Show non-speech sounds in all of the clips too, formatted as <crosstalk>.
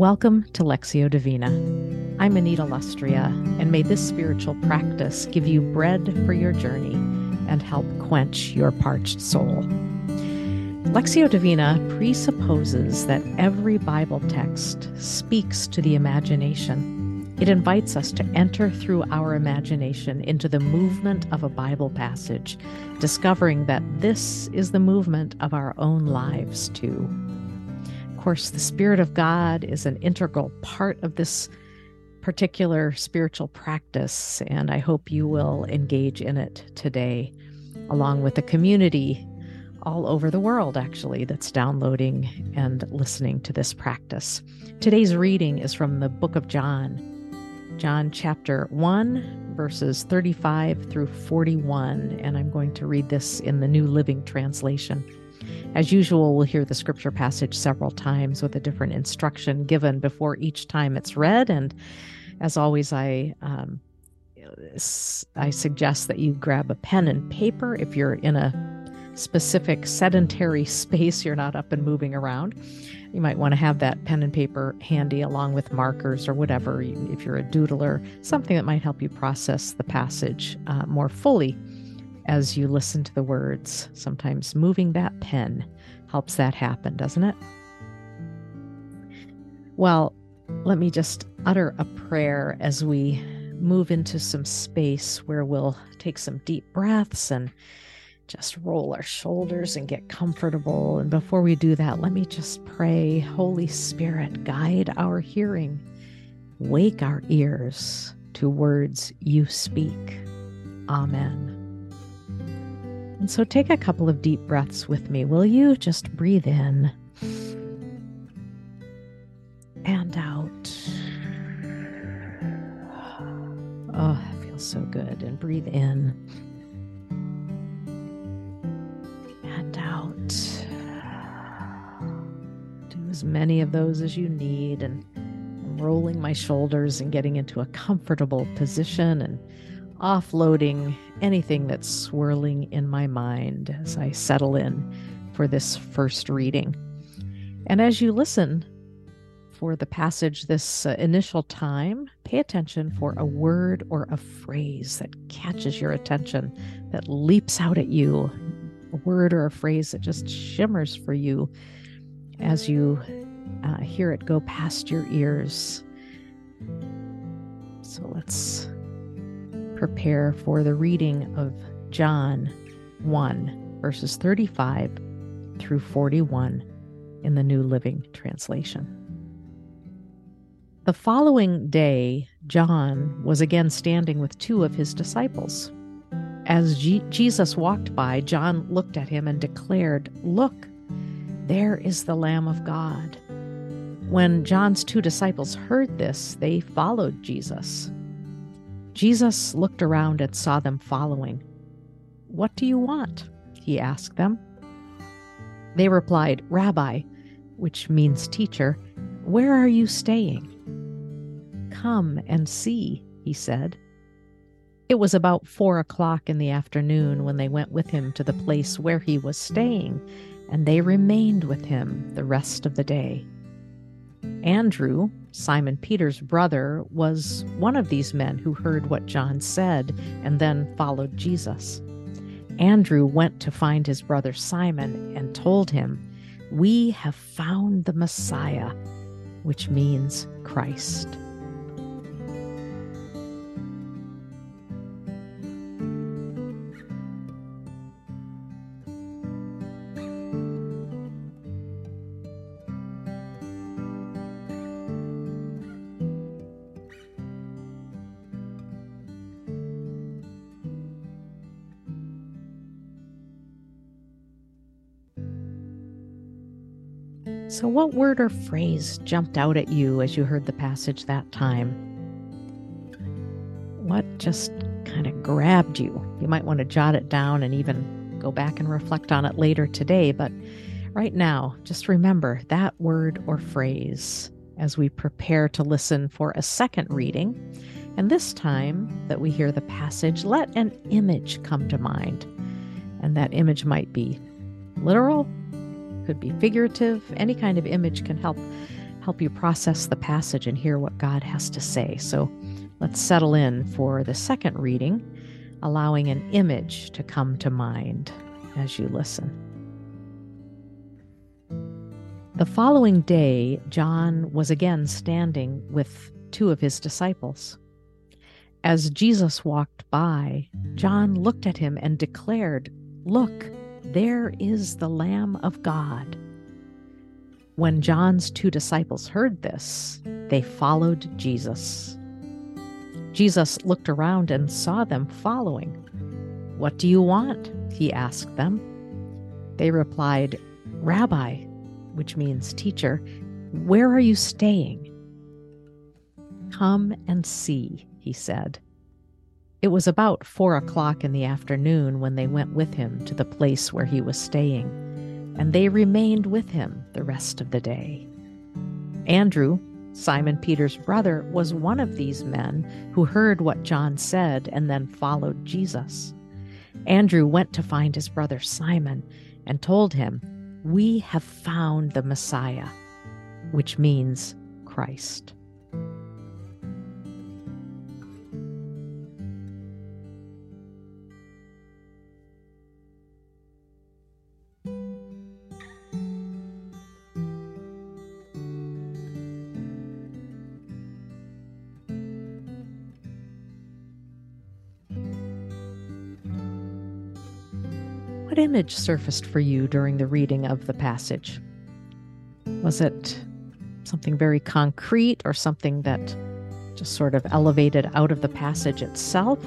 Welcome to Lectio Divina. I'm Anita Lustrea, and may this spiritual practice give you bread for your journey and help quench your parched soul. Lectio Divina presupposes that every Bible text speaks to the imagination. It invites us to enter through our imagination into the movement of a Bible passage, discovering that this is the movement of our own lives too course, the Spirit of God is an integral part of this particular spiritual practice, and I hope you will engage in it today, along with the community all over the world, actually, that's downloading and listening to this practice. Today's reading is from the book of John, John chapter 1, verses 35 through 41, and I'm going to read this in the New Living Translation. As usual, we'll hear the scripture passage several times with a different instruction given before each time it's read. And as always, I um, I suggest that you grab a pen and paper if you're in a specific sedentary <laughs> space, you're not up and moving around. You might want to have that pen and paper handy along with markers or whatever, if you're a doodler, something that might help you process the passage uh, more fully as you listen to the words. Sometimes moving that pen helps that happen, doesn't it? Well, let me just utter a prayer as we move into some space where we'll take some deep breaths and just roll our shoulders and get comfortable. And before we do that, let me just pray Holy Spirit, guide our hearing, wake our ears to words you speak. Amen. And so take a couple of deep breaths with me, will you? Just breathe in and out. Oh, it feels so good. And breathe in and out. Do as many of those as you need. And I'm rolling my shoulders and getting into a comfortable position and offloading anything that's swirling in my mind as I settle in for this first reading. And as you listen for the passage this uh, initial time, pay attention for a word or a phrase that catches your attention, that leaps out at you, a word or a phrase that just shimmers for you as you uh, hear it go past your ears. So let's prepare for the reading of John 1, verses 35 through 41 in the New Living Translation. The following day, John was again standing with two of his disciples. As G- Jesus walked by, John looked at him and declared, Look, there is the Lamb of God. When John's two disciples heard this, they followed Jesus. Jesus looked around and saw them following. What do you want? he asked them. They replied, Rabbi, which means teacher, where are you staying? Come and see, he said. It was about four o'clock in the afternoon when they went with him to the place where he was staying, and they remained with him the rest of the day. Andrew, Simon Peter's brother, was one of these men who heard what John said and then followed Jesus. Andrew went to find his brother Simon and told him, We have found the Messiah, which means Christ. So, what word or phrase jumped out at you as you heard the passage that time? What just kind of grabbed you? You might want to jot it down and even go back and reflect on it later today. But right now, just remember that word or phrase as we prepare to listen for a second reading. And this time that we hear the passage, let an image come to mind. And that image might be literal could be figurative. Any kind of image can help help you process the passage and hear what God has to say. So let's settle in for the second reading, allowing an image to come to mind as you listen. The following day, John was again standing with two of his disciples. As Jesus walked by, John looked at him and declared, Look, there is the Lamb of God. When John's two disciples heard this, they followed Jesus. Jesus looked around and saw them following. What do you want? he asked them. They replied, Rabbi, which means teacher, where are you staying? Come and see, he said. It was about four o'clock in the afternoon when they went with him to the place where he was staying, and they remained with him the rest of the day. Andrew, Simon Peter's brother, was one of these men who heard what John said and then followed Jesus. Andrew went to find his brother Simon and told him, We have found the Messiah, which means Christ. Image surfaced for you during the reading of the passage? Was it something very concrete or something that just sort of elevated out of the passage itself?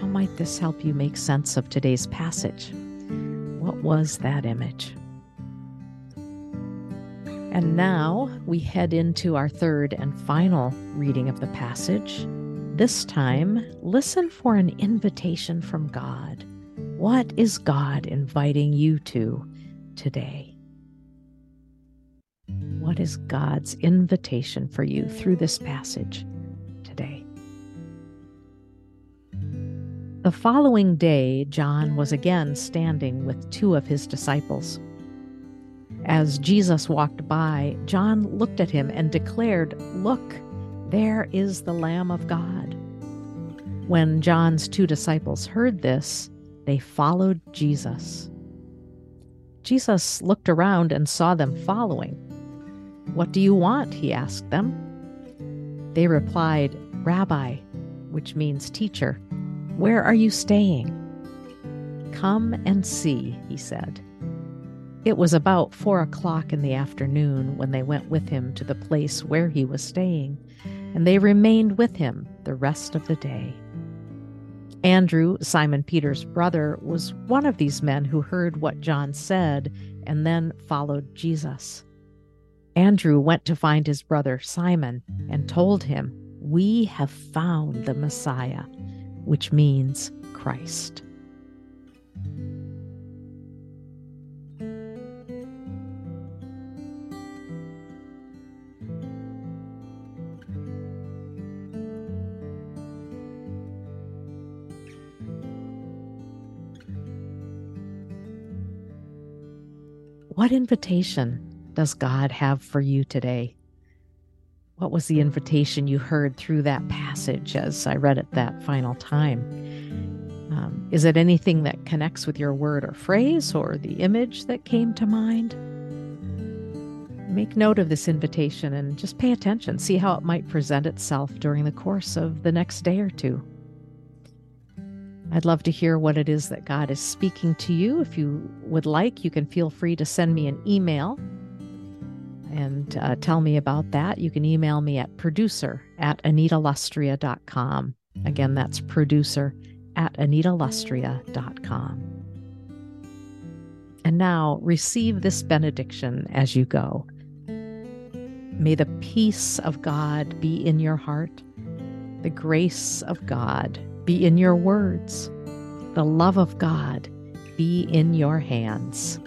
How might this help you make sense of today's passage? What was that image? And now we head into our third and final reading of the passage. This time, listen for an invitation from God. What is God inviting you to today? What is God's invitation for you through this passage today? The following day, John was again standing with two of his disciples. As Jesus walked by, John looked at him and declared, Look, there is the Lamb of God. When John's two disciples heard this, they followed Jesus. Jesus looked around and saw them following. What do you want? he asked them. They replied, Rabbi, which means teacher, where are you staying? Come and see, he said. It was about four o'clock in the afternoon when they went with him to the place where he was staying, and they remained with him the rest of the day. Andrew, Simon Peter's brother, was one of these men who heard what John said and then followed Jesus. Andrew went to find his brother Simon and told him, We have found the Messiah, which means Christ. What invitation does God have for you today? What was the invitation you heard through that passage as I read it that final time? Um, is it anything that connects with your word or phrase or the image that came to mind? Make note of this invitation and just pay attention. See how it might present itself during the course of the next day or two. I'd love to hear what it is that God is speaking to you. If you would like, you can feel free to send me an email and uh, tell me about that. You can email me at producer at anitalustrea.com. Again, that's producer at anitalustrea.com. And now receive this benediction as you go. May the peace of God be in your heart, the grace of God be in your words. The love of God be in your hands.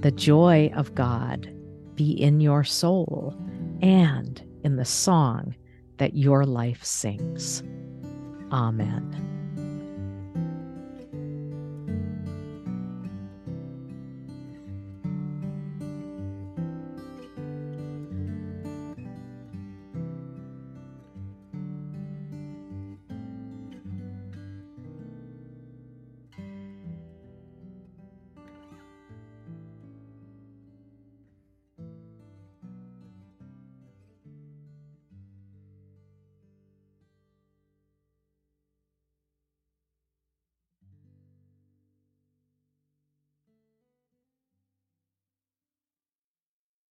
The joy of God be in your soul and in the song that your life sings. Amen.